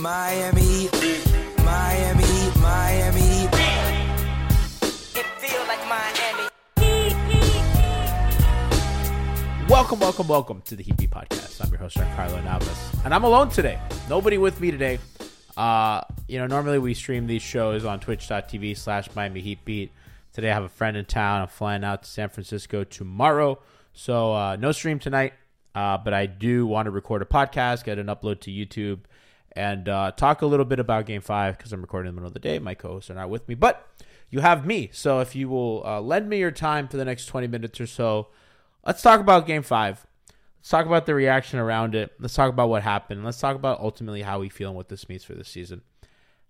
Miami, Miami, Miami. It feel like Miami. Welcome, welcome, welcome to the Heat Beat Podcast. I'm your host, Carlo Navas, and I'm alone today. Nobody with me today. Uh, you know, normally we stream these shows on twitch.tv slash Miami Heat Beat. Today I have a friend in town. I'm flying out to San Francisco tomorrow. So uh, no stream tonight, uh, but I do want to record a podcast, get an upload to YouTube, and uh, talk a little bit about Game 5 because I'm recording in the middle of the day. My co hosts are not with me, but you have me. So if you will uh, lend me your time for the next 20 minutes or so, let's talk about game five. Let's talk about the reaction around it. Let's talk about what happened. Let's talk about ultimately how we feel and what this means for this season.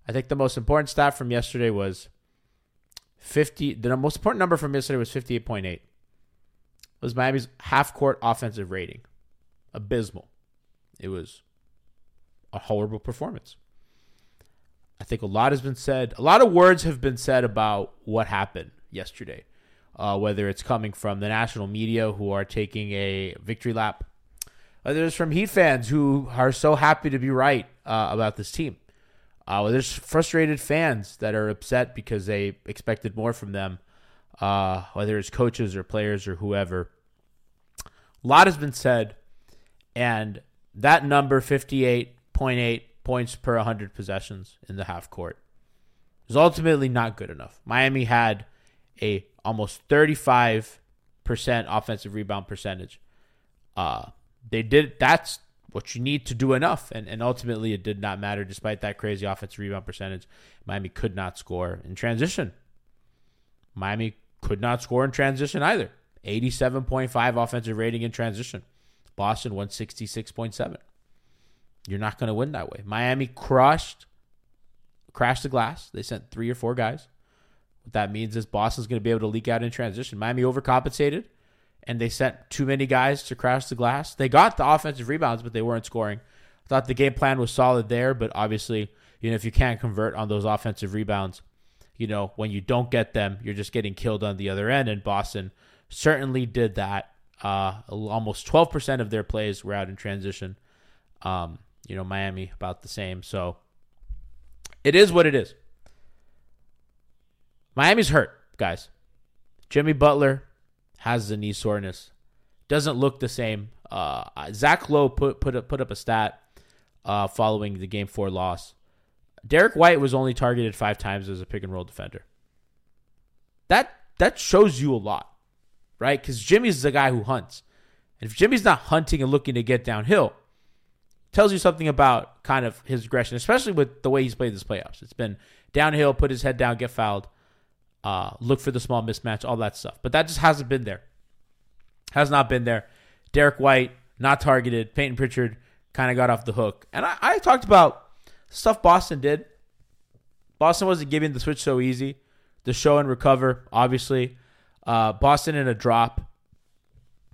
I think the most important stat from yesterday was 50. The most important number from yesterday was 58.8. It was Miami's half court offensive rating. Abysmal. It was a horrible performance. I think a lot has been said. A lot of words have been said about what happened yesterday uh, whether it's coming from the national media who are taking a victory lap, whether it's from Heat fans who are so happy to be right uh, about this team, uh, whether there's frustrated fans that are upset because they expected more from them, uh, whether it's coaches or players or whoever. A lot has been said, and that number, 58.8 points per 100 possessions in the half court, is ultimately not good enough. Miami had a almost 35% offensive rebound percentage. Uh, they did that's what you need to do enough. And, and ultimately, it did not matter despite that crazy offensive rebound percentage. Miami could not score in transition. Miami could not score in transition either. 87.5 offensive rating in transition. Boston 166.7. You're not going to win that way. Miami crushed, crashed the glass. They sent three or four guys. What that means is Boston's going to be able to leak out in transition. Miami overcompensated, and they sent too many guys to crash the glass. They got the offensive rebounds, but they weren't scoring. I thought the game plan was solid there, but obviously, you know, if you can't convert on those offensive rebounds, you know, when you don't get them, you're just getting killed on the other end. And Boston certainly did that. Uh, almost 12% of their plays were out in transition. Um, you know, Miami about the same. So it is what it is. Miami's hurt, guys. Jimmy Butler has the knee soreness. Doesn't look the same. Uh, Zach Lowe put put up, put up a stat uh, following the game four loss. Derrick White was only targeted five times as a pick and roll defender. That that shows you a lot, right? Because Jimmy's the guy who hunts, and if Jimmy's not hunting and looking to get downhill, tells you something about kind of his aggression, especially with the way he's played this playoffs. It's been downhill, put his head down, get fouled uh, look for the small mismatch, all that stuff. But that just hasn't been there. Has not been there. Derrick White, not targeted. Peyton Pritchard kind of got off the hook. And I, I, talked about stuff Boston did. Boston wasn't giving the switch so easy. The show and recover, obviously. Uh, Boston in a drop,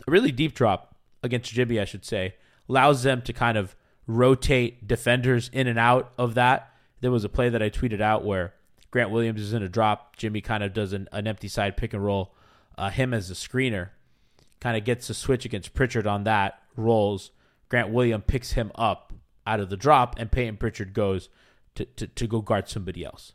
a really deep drop against Jimmy, I should say, allows them to kind of rotate defenders in and out of that. there was a play that I tweeted out where Grant Williams is in a drop. Jimmy kind of does an, an empty side pick and roll. Uh, him as a screener kind of gets a switch against Pritchard on that, rolls. Grant Williams picks him up out of the drop, and Peyton Pritchard goes to, to, to go guard somebody else.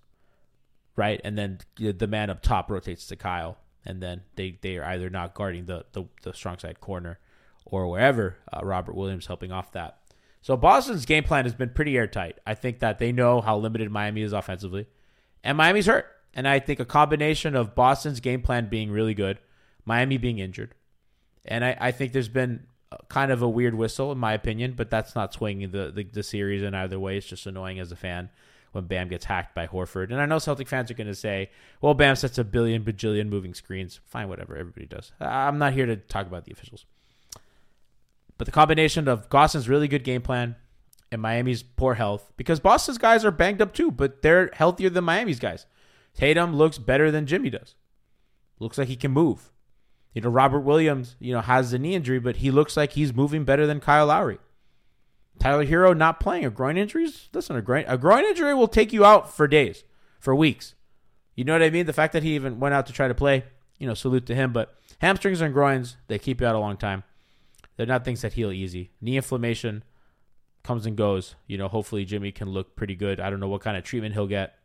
Right? And then the man up top rotates to Kyle, and then they, they are either not guarding the, the, the strong side corner or wherever uh, Robert Williams helping off that. So Boston's game plan has been pretty airtight. I think that they know how limited Miami is offensively, and Miami's hurt. And I think a combination of Boston's game plan being really good, Miami being injured, and I, I think there's been kind of a weird whistle in my opinion, but that's not swinging the, the, the series in either way. It's just annoying as a fan when Bam gets hacked by Horford. And I know Celtic fans are going to say, well, Bam sets a billion bajillion moving screens. Fine, whatever. Everybody does. I'm not here to talk about the officials. But the combination of Boston's really good game plan and Miami's poor health, because Boston's guys are banged up too, but they're healthier than Miami's guys. Tatum looks better than Jimmy does. Looks like he can move. You know, Robert Williams, you know, has the knee injury, but he looks like he's moving better than Kyle Lowry. Tyler Herro not playing. A groin injury? Listen, a groin, a groin injury will take you out for days, for weeks. You know what I mean? The fact that he even went out to try to play, you know, salute to him. But hamstrings and groins, they keep you out a long time. They're not things that heal easy. Knee inflammation comes and goes. You know, hopefully Jimmy can look pretty good. I don't know what kind of treatment he'll get.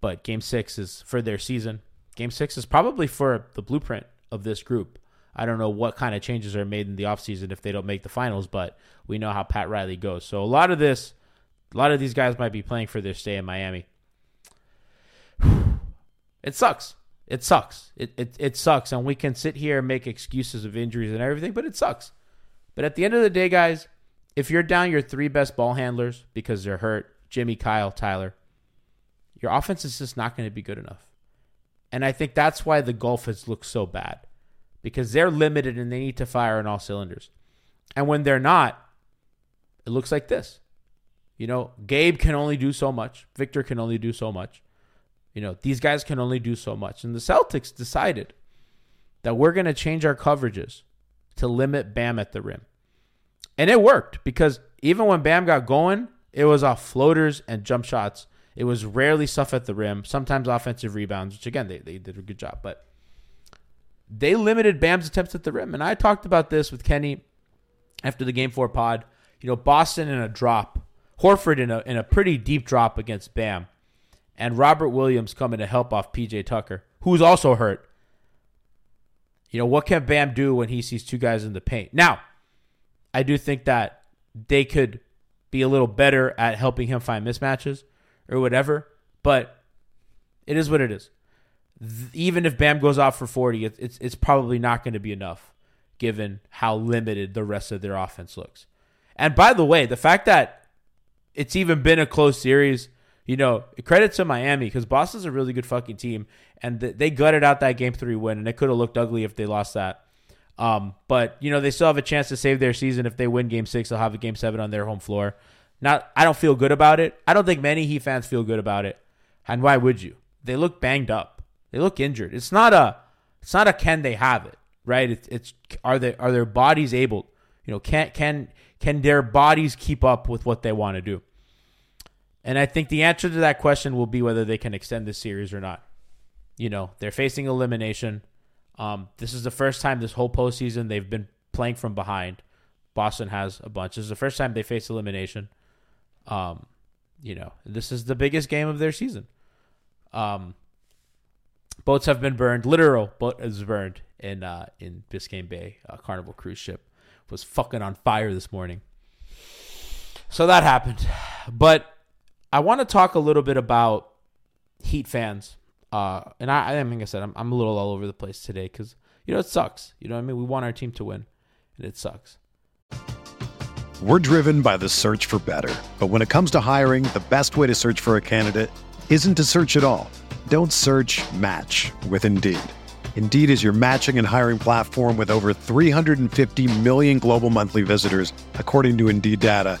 But game six is for their season. Game six is probably for the blueprint of this group. I don't know what kind of changes are made in the offseason if they don't make the finals, but we know how Pat Riley goes. So a lot of this, a lot of these guys might be playing for their stay in Miami. It sucks. It sucks. It, it, it sucks. And we can sit here and make excuses of injuries and everything, but it sucks. But at the end of the day, guys, if you're down your three best ball handlers because they're hurt, Jimmy, Kyle, Tyler, your offense is just not going to be good enough. And I think that's why the Gulf has looked so bad because they're limited and they need to fire on all cylinders. And when they're not, it looks like this. You know, Gabe can only do so much, Victor can only do so much. You know, these guys can only do so much. And the Celtics decided that we're going to change our coverages to limit Bam at the rim. And it worked because even when Bam got going, it was off floaters and jump shots it was rarely stuff at the rim, sometimes offensive rebounds, which again, they, they did a good job. But they limited Bam's attempts at the rim. And I talked about this with Kenny after the game four pod. You know, Boston in a drop, Horford in a in a pretty deep drop against Bam, and Robert Williams coming to help off PJ Tucker, who's also hurt. You know, what can Bam do when he sees two guys in the paint? Now, I do think that they could be a little better at helping him find mismatches or whatever. But it is what it is. Even if Bam goes off for 40, it's it's, probably not going to be enough given how limited the rest of their offense looks. And by the way, the fact that it's even been a close series, you know, credit to Miami because Boston's a really good fucking team, and they gutted out that game three win, and it could have looked ugly if they lost that. Um, but you know, they still have a chance to save their season if they win Game Six. They'll have a Game Seven on their home floor. Not, I don't feel good about it. I don't think many Heat fans feel good about it. And why would you? They look banged up. They look injured. It's not a, it's not a can they have it, right? It's, it's are they are their bodies able? You know, can can can their bodies keep up with what they want to do? And I think the answer to that question will be whether they can extend this series or not. You know, they're facing elimination. Um, this is the first time this whole postseason they've been playing from behind. Boston has a bunch. This is the first time they face elimination. Um, you know, this is the biggest game of their season. Um, boats have been burned. Literal boat is burned in uh, in Biscayne Bay. Carnival cruise ship was fucking on fire this morning. So that happened. But I want to talk a little bit about Heat fans. Uh, and I, I mean, like I said, I'm, I'm a little all over the place today because, you know, it sucks. You know what I mean? We want our team to win, and it sucks. We're driven by the search for better. But when it comes to hiring, the best way to search for a candidate isn't to search at all. Don't search match with Indeed. Indeed is your matching and hiring platform with over 350 million global monthly visitors, according to Indeed data,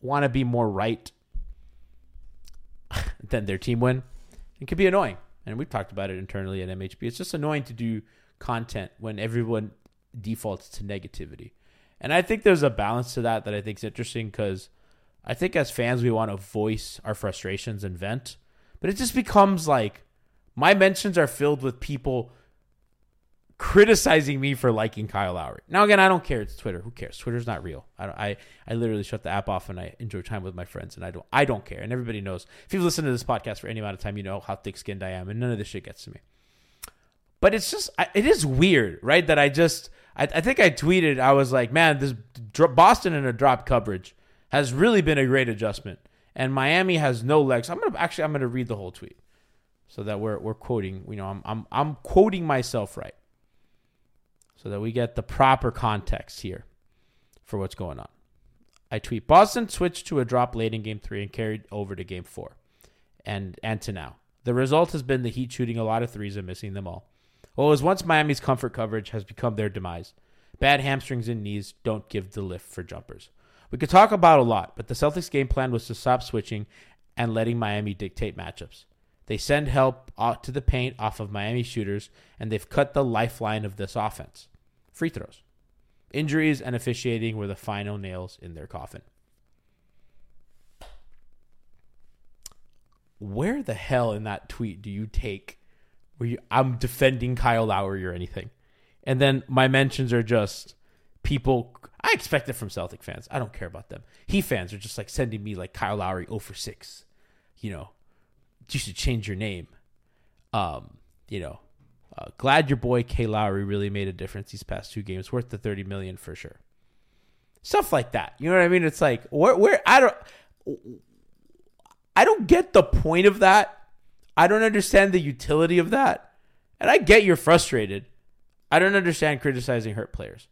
want to be more right than their team win. It can be annoying. And we've talked about it internally at MHB. It's just annoying to do content when everyone defaults to negativity. And I think there's a balance to that that I think is interesting because I think as fans we want to voice our frustrations and vent, but it just becomes like my mentions are filled with people criticizing me for liking Kyle Lowry. Now again, I don't care. It's Twitter. Who cares? Twitter's not real. I don't, I I literally shut the app off and I enjoy time with my friends and I don't I don't care. And everybody knows. If you've listened to this podcast for any amount of time, you know how thick-skinned I am and none of this shit gets to me. But it's just it is weird, right? That I just I, I think I tweeted I was like, man, this Boston in a drop coverage has really been a great adjustment, and Miami has no legs. I'm gonna actually I'm gonna read the whole tweet so that we're we're quoting. You know, I'm I'm I'm quoting myself right, so that we get the proper context here for what's going on. I tweet Boston switched to a drop late in game three and carried over to game four, and and to now. The result has been the Heat shooting a lot of threes and missing them all. What was once Miami's comfort coverage has become their demise. Bad hamstrings and knees don't give the lift for jumpers. We could talk about a lot, but the Celtics' game plan was to stop switching and letting Miami dictate matchups. They send help out to the paint off of Miami shooters, and they've cut the lifeline of this offense free throws. Injuries and officiating were the final nails in their coffin. Where the hell in that tweet do you take where you, I'm defending Kyle Lowry or anything? And then my mentions are just people. I expect it from Celtic fans. I don't care about them. He fans are just like sending me like Kyle Lowry 0 for 6. You know, you should change your name. Um, you know, glad your boy K Lowry really made a difference these past two games, worth the 30 million for sure. Stuff like that. You know what I mean? It's like where where I don't I don't get the point of that. I don't understand the utility of that. And I get you're frustrated. I don't understand criticizing hurt players.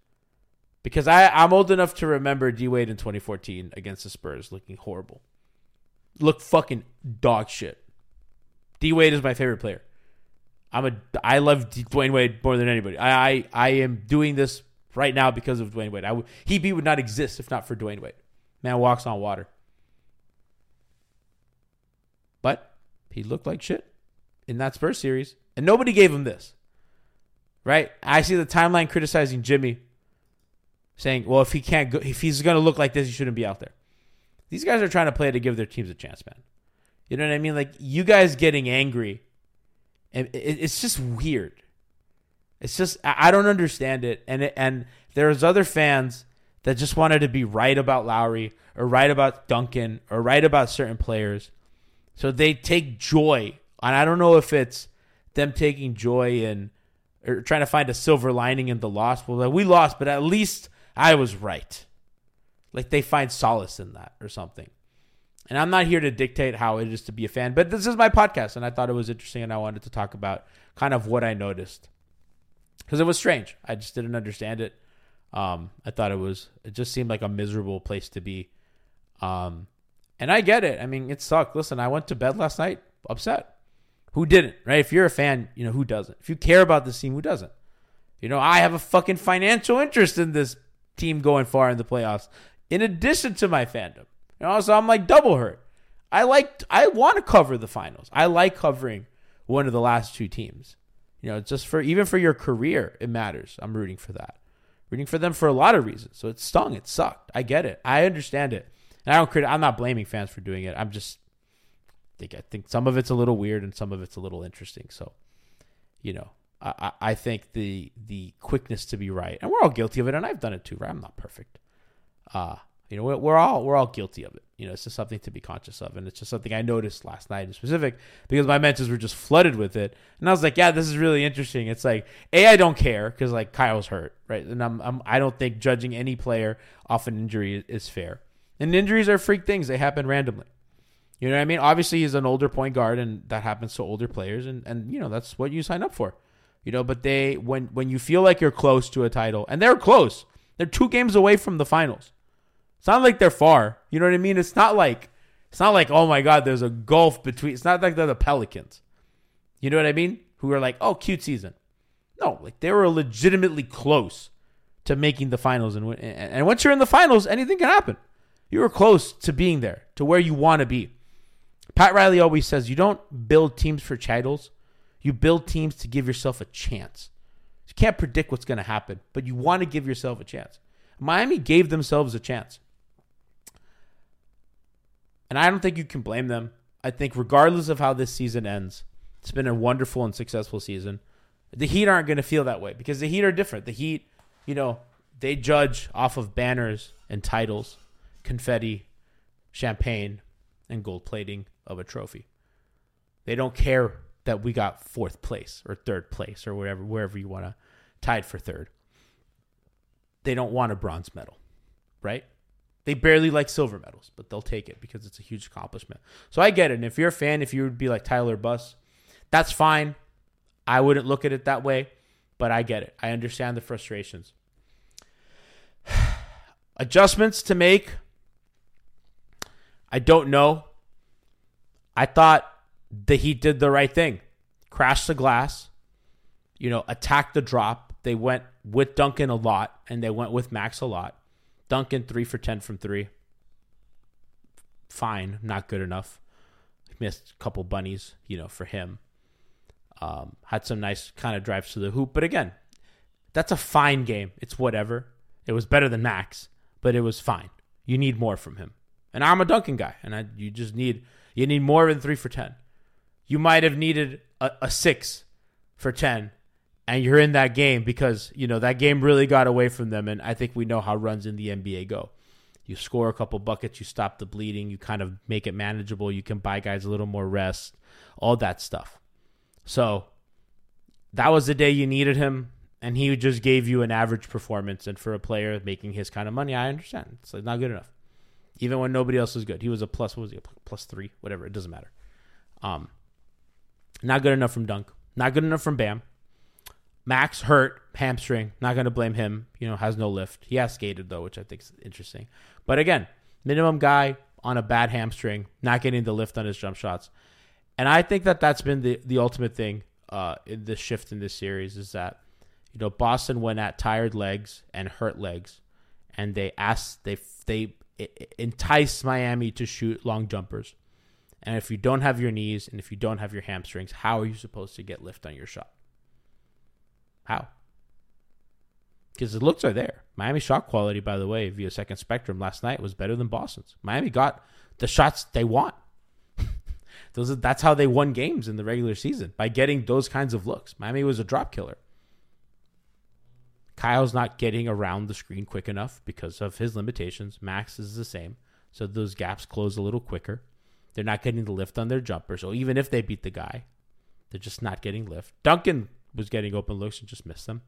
Because I, I'm old enough to remember D Wade in 2014 against the Spurs looking horrible. Look fucking dog shit. D Wade is my favorite player. I'm a I love Dwyane Wade more than anybody. I, I I am doing this right now because of Dwyane Wade. I would he be would not exist if not for Dwyane Wade. Man walks on water. But he looked like shit in that Spurs series, and nobody gave him this. Right? I see the timeline criticizing Jimmy, saying, "Well, if he can't go, if he's going to look like this, he shouldn't be out there." These guys are trying to play to give their teams a chance, man. You know what I mean? Like you guys getting angry, and it's just weird. It's just I don't understand it, and and there's other fans that just wanted to be right about Lowry or right about Duncan or right about certain players, so they take joy, and I don't know if it's them taking joy in or trying to find a silver lining in the loss. Well, we lost, but at least I was right. Like they find solace in that or something. And I'm not here to dictate how it is to be a fan, but this is my podcast, and I thought it was interesting, and I wanted to talk about kind of what I noticed because it was strange. I just didn't understand it. Um, I thought it was it just seemed like a miserable place to be. Um, and I get it. I mean, it sucked. Listen, I went to bed last night upset. Who didn't, right? If you're a fan, you know who doesn't. If you care about this team, who doesn't? You know, I have a fucking financial interest in this team going far in the playoffs, in addition to my fandom. You know, so I'm like double hurt. I like I want to cover the finals. I like covering one of the last two teams. You know, just for even for your career, it matters. I'm rooting for that. Rooting for them for a lot of reasons. So it stung. It sucked. I get it. I understand it. And I don't crit- I'm not blaming fans for doing it. I'm just think I think some of it's a little weird and some of it's a little interesting. So, you know, I, I think the the quickness to be right, and we're all guilty of it, and I've done it too. Right? I'm not perfect. Uh, you know, we're, we're all we're all guilty of it. You know, it's just something to be conscious of, and it's just something I noticed last night in specific because my mentions were just flooded with it, and I was like, yeah, this is really interesting. It's like, a, I don't care because like Kyle's hurt, right, and I'm, I'm I don't think judging any player off an injury is fair, and injuries are freak things; they happen randomly. You know what I mean? Obviously, he's an older point guard, and that happens to older players, and and you know that's what you sign up for. You know, but they when when you feel like you're close to a title, and they're close, they're two games away from the finals. It's not like they're far. You know what I mean? It's not like it's not like oh my god, there's a gulf between. It's not like they're the Pelicans. You know what I mean? Who are like oh cute season. No, like they were legitimately close to making the finals, and and and once you're in the finals, anything can happen. You were close to being there, to where you want to be. Pat Riley always says you don't build teams for titles. You build teams to give yourself a chance. You can't predict what's going to happen, but you want to give yourself a chance. Miami gave themselves a chance. And I don't think you can blame them. I think, regardless of how this season ends, it's been a wonderful and successful season. The Heat aren't going to feel that way because the Heat are different. The Heat, you know, they judge off of banners and titles, confetti, champagne, and gold plating of a trophy. They don't care that we got fourth place or third place or whatever, wherever you want to tied for third. They don't want a bronze medal, right? They barely like silver medals, but they'll take it because it's a huge accomplishment. So I get it. And if you're a fan, if you would be like Tyler Buss, that's fine. I wouldn't look at it that way, but I get it. I understand the frustrations. Adjustments to make. I don't know. I thought the Heat did the right thing. Crash the glass, you know, attack the drop. They went with Duncan a lot and they went with Max a lot. Duncan 3 for 10 from 3. Fine, not good enough. Missed a couple bunnies, you know, for him. Um, had some nice kind of drives to the hoop, but again, that's a fine game. It's whatever. It was better than Max, but it was fine. You need more from him. And I'm a Duncan guy, and I, you just need you need more than three for ten. You might have needed a, a six for ten, and you're in that game because you know that game really got away from them. And I think we know how runs in the NBA go. You score a couple buckets, you stop the bleeding, you kind of make it manageable. You can buy guys a little more rest, all that stuff. So that was the day you needed him, and he just gave you an average performance. And for a player making his kind of money, I understand it's not good enough even when nobody else was good. He was a plus. What was he? A plus three, whatever. It doesn't matter. Um, not good enough from Dunk. Not good enough from Bam. Max hurt hamstring. Not going to blame him. You know, has no lift. He has skated though, which I think is interesting. But again, minimum guy on a bad hamstring, not getting the lift on his jump shots, and I think that that's been the the ultimate thing uh, in this shift in this series is that you know Boston went at tired legs and hurt legs, and they asked they they entice Miami to shoot long jumpers. And if you don't have your knees and if you don't have your hamstrings, how are you supposed to get lift on your shot? How? Because the looks are there. Miami shot quality, by the way, via second spectrum last night was better than Boston's. Miami got the shots they want. those are, that's how they won games in the regular season by getting those kinds of looks. Miami was a drop killer. Kyle's not getting around the screen quick enough because of his limitations. Max is the same. So those gaps close a little quicker. They're not getting the lift on their jumper. So even if they beat the guy, they're just not getting lift. Duncan was getting open looks and just missed them.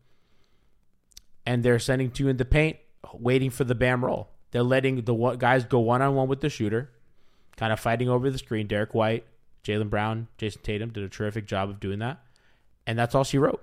And they're sending two in the paint, waiting for the Bam roll. They're letting the guys go one on one with the shooter, kind of fighting over the screen. Derrick White, Jaylen Brown, Jayson Tatum did a terrific job of doing that. And that's all she wrote.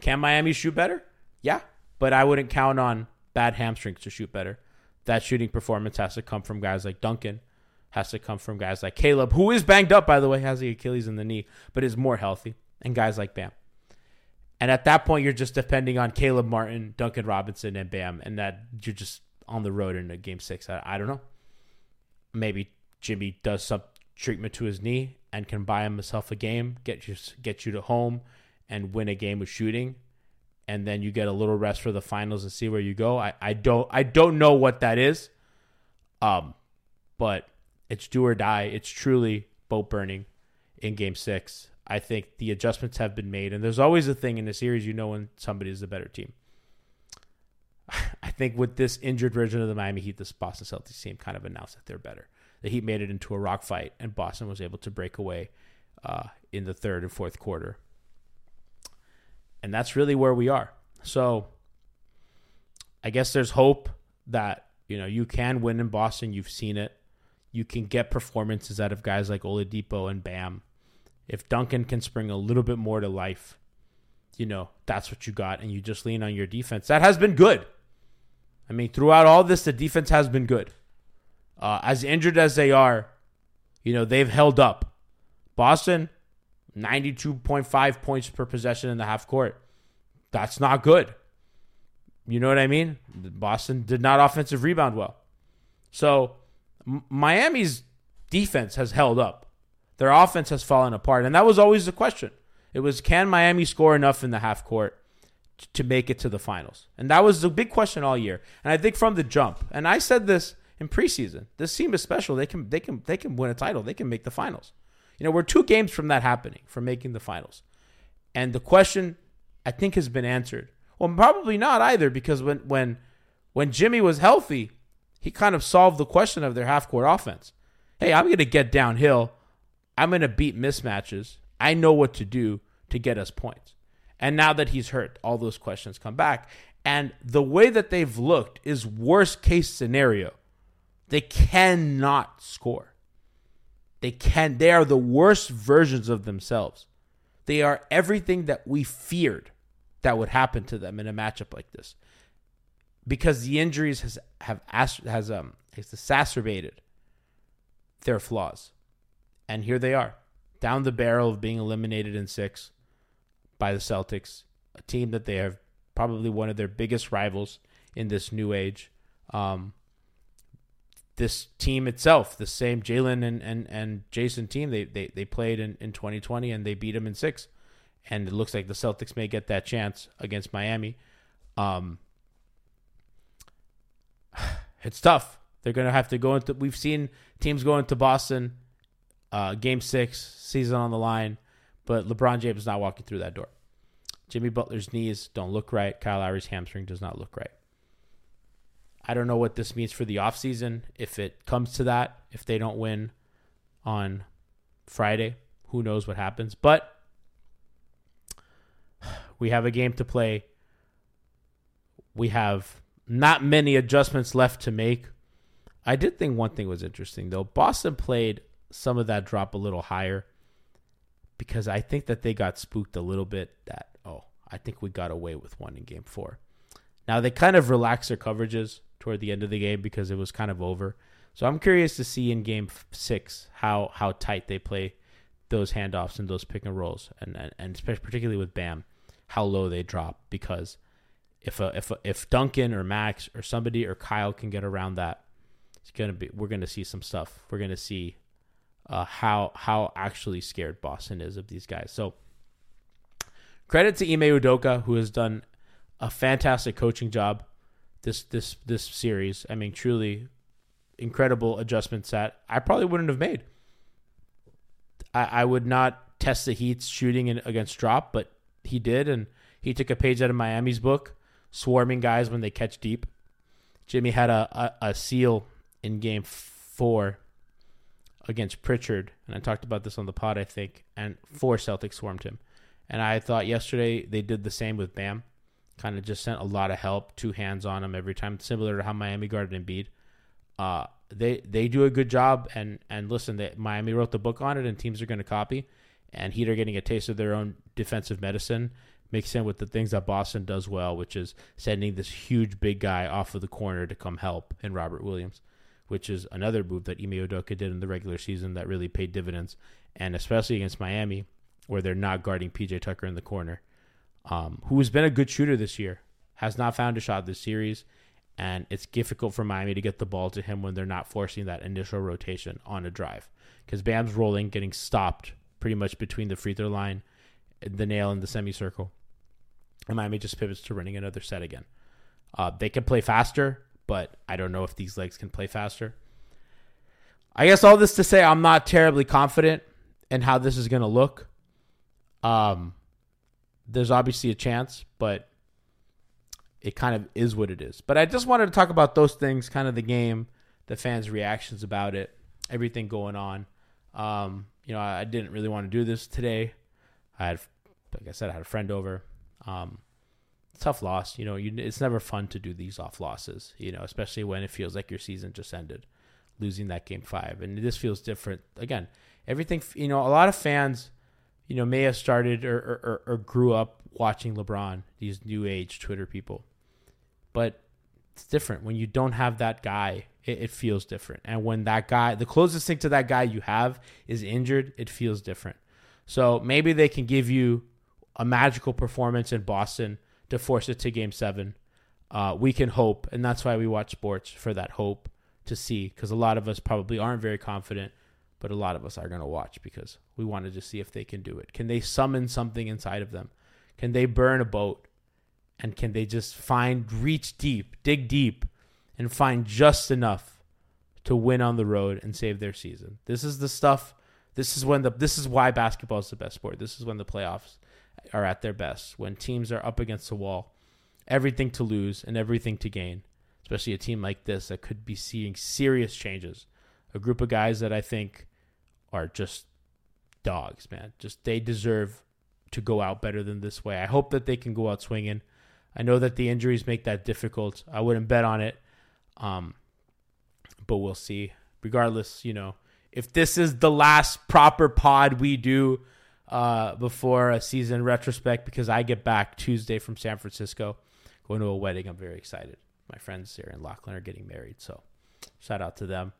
Can Miami shoot better? Yeah, but I wouldn't count on bad hamstrings to shoot better. That shooting performance has to come from guys like Duncan, has to come from guys like Caleb, who is banged up, by the way, has the Achilles in the knee, but is more healthy, and guys like Bam. And at that point, you're just depending on Caleb Martin, Duncan Robinson, and Bam, and that you're just on the road in a game six. I, I don't know. Maybe Jimmy does some treatment to his knee and can buy himself a game, get you get you to home, and win a game with shooting, and then you get a little rest for the finals and see where you go. I, I don't I don't know what that is, um, but it's do or die. It's truly boat burning in Game Six. I think the adjustments have been made, and there's always a thing in the series you know when somebody is a better team. I think with this injured version of the Miami Heat, this Boston Celtics team kind of announced that they're better. The Heat made it into a rock fight, and Boston was able to break away uh, in the third and fourth quarter. And that's really where we are. So I guess there's hope that, you know, you can win in Boston. You've seen it. You can get performances out of guys like Oladipo and Bam. If Duncan can spring a little bit more to life, you know, that's what you got. And you just lean on your defense. That has been good. I mean, throughout all this, the defense has been good. Uh, as injured as they are, you know, they've held up. Boston, 92.5 points per possession in the half court. That's not good. You know what I mean? Boston did not offensive rebound well. So M- Miami's defense has held up. Their offense has fallen apart. And that was always the question. It was can Miami score enough in the half court to make it to the finals? And that was the big question all year. And I think from the jump, and I said this in preseason, this team is special. They can they can they can win a title. They can make the finals. You know, we're two games from that happening, from making the finals. And the question I think has been answered. Well, probably not either, because when when when Jimmy was healthy, he kind of solved the question of their half court offense. Hey, I'm gonna get downhill. I'm gonna beat mismatches. I know what to do to get us points. And now that he's hurt, all those questions come back. And the way that they've looked is worst case scenario. They cannot score. They can they are the worst versions of themselves. They are everything that we feared that would happen to them in a matchup like this. Because the injuries has have has um has exacerbated their flaws. And here they are, down the barrel of being eliminated in 6 by the Celtics, a team that they have probably one of their biggest rivals in this new age. Um, this team itself, the same Jaylen and, and, and Jayson team, they, they, they played in, in 2020 and they beat them in six. And it looks like the Celtics may get that chance against Miami. Um, it's tough. They're going to have to go into, we've seen teams go into Boston, uh, game six, season on the line, but LeBron James is not walking through that door. Jimmy Butler's knees don't look right. Kyle Lowry's hamstring does not look right. I don't know what this means for the offseason. If it comes to that, if they don't win on Friday, who knows what happens. But we have a game to play. We have not many adjustments left to make. I did think one thing was interesting, though. Boston played some of that drop a little higher, because I think that they got spooked a little bit. That oh, I think we got away with one in Game Four. Now they kind of relaxed their coverages toward the end of the game because it was kind of over. So I'm curious to see in Game Six how how tight they play those handoffs and those pick and rolls, and and, and especially particularly with Bam, how low they drop because if a, if a, if Duncan or Max or somebody or Kyle can get around that, it's gonna be we're gonna see some stuff. We're gonna see uh, how how actually scared Boston is of these guys. So credit to Ime Udoka who has done a fantastic coaching job this this this series. I mean, truly incredible adjustments that I probably wouldn't have made. I, I would not test the Heat's shooting in, against drop, but he did, and he took a page out of Miami's book, swarming guys when they catch deep. Jimmy had a, a, a seal in game four against Pritchard, and I talked about this on the pod, I think, and four Celtics swarmed him. And I thought yesterday they did the same with Bam. Kind of just sent a lot of help, two hands on him every time, similar to how Miami guarded Embiid. Uh, they they do a good job, and and listen, they, Miami wrote the book on it, and teams are going to copy. And Heat are getting a taste of their own defensive medicine, mixed in with the things that Boston does well, which is sending this huge big guy off of the corner to come help in Robert Williams which is another move that Ime Udoka did in the regular season that really paid dividends, and especially against Miami, where they're not guarding PJ Tucker in the corner, um, who has been a good shooter this year, has not found a shot this series, and it's difficult for Miami to get the ball to him when they're not forcing that initial rotation on a drive, because Bam's rolling, getting stopped pretty much between the free throw line, the nail, and the semicircle, and Miami just pivots to running another set again. Uh, they can play faster but I don't know if these legs can play faster. I guess all this to say I'm not terribly confident in how this is going to look. Um, there's obviously a chance, but it kind of is what it is. But I just wanted to talk about those things, kind of the game, the fans' reactions about it, everything going on. Um, you know, I didn't really want to do this today. I had, like I said, I had a friend over. Um, tough loss. You know, you, it's never fun to do these off losses. You know, especially when it feels like your season just ended, losing that game five, and this feels different. Again, everything. You know, a lot of fans, you know, may have started or or, or grew up watching LeBron. These new age Twitter people, but it's different when you don't have that guy. It, it feels different, and when that guy, the closest thing to that guy you have, is injured, it feels different. So maybe they can give you a magical performance in Boston to force it to game seven. Uh, we can hope, and that's why we watch sports for that hope to see, because a lot of us probably aren't very confident, but a lot of us are going to watch because we wanted to see if they can do it. Can they summon something inside of them? Can they burn a boat? And can they just find, reach deep, dig deep, and find just enough to win on the road and save their season? This is the stuff. This is when the. This is why basketball is the best sport. This is when the playoffs are at their best, when teams are up against the wall, everything to lose and everything to gain, especially a team like this that could be seeing serious changes. A group of guys that I think are just dogs, man. Just they deserve to go out better than this way. I hope that they can go out swinging. I know that the injuries make that difficult. I wouldn't bet on it. Um, but we'll see. Regardless, you know, if this is the last proper pod we do uh, before a season retrospect because I get back Tuesday from San Francisco, going to a wedding. I'm very excited. My friends here in Lachlan are getting married, so shout out to them.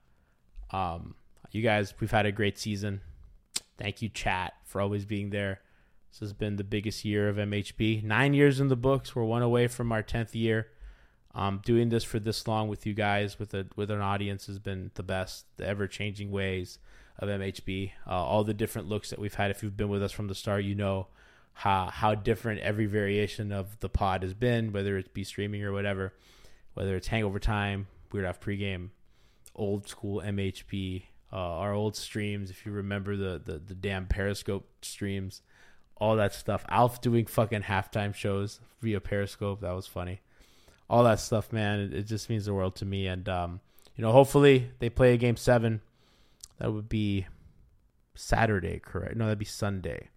Um, you guys, we've had a great season. Thank you, chat, for always being there. This has been the biggest year of MHB. Nine years in the books. We're one away from our tenth year. Um, doing this for this long with you guys, with a with an audience, has been the best. The ever changing ways of MHB. Uh, all the different looks that we've had. If you've been with us from the start, you know how how different every variation of the pod has been, whether it's be streaming or whatever, whether it's Hangover Time, Weird Off pregame, old school MHB, uh, our old streams. If you remember the, the the damn Periscope streams, all that stuff. Alf doing fucking halftime shows via Periscope. That was funny. All that stuff, man. It, it just means the world to me. And um, you know, hopefully they play a game seven that would be Saturday, correct? No, that'd be Sunday.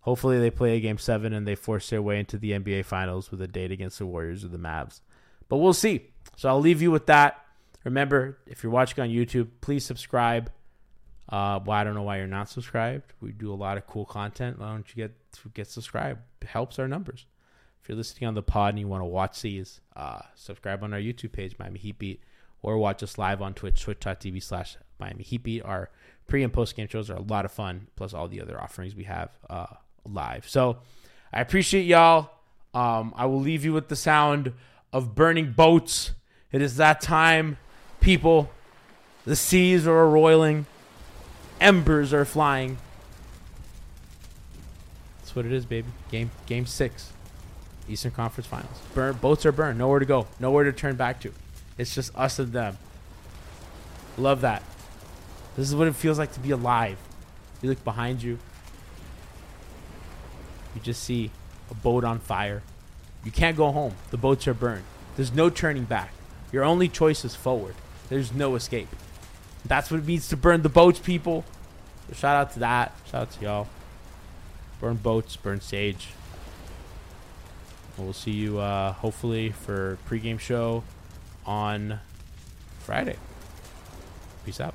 Hopefully, they play a game seven and they force their way into the NBA Finals with a date against the Warriors or the Mavs. But we'll see. So I'll leave you with that. Remember, if you're watching on YouTube, please subscribe. Uh, well, I don't know why you're not subscribed. We do a lot of cool content. Why don't you get get subscribed? It helps our numbers. If you're listening on the pod and you want to watch these, uh, subscribe on our YouTube page, Miami Heat Beat, or watch us live on Twitch, twitch.tv slash Miami Heat Beat. Our pre and post game shows are a lot of fun, plus all the other offerings we have uh, live. So I appreciate y'all. Um, I will leave you with the sound of burning boats. It is that time, people. The seas are roiling, embers are flying. That's what it is, baby. Game game six, Eastern Conference Finals. Burn boats are burned. Nowhere to go. Nowhere to turn back to. It's just us and them. Love that. This is what it feels like to be alive. You look behind you. You just see a boat on fire. You can't go home. The boats are burned. There's no turning back. Your only choice is forward. There's no escape. That's what it means to burn the boats, people. So shout out to that. Shout out to y'all. Burn boats, burn sage. We'll see you uh, hopefully for pregame show on Friday. Peace out.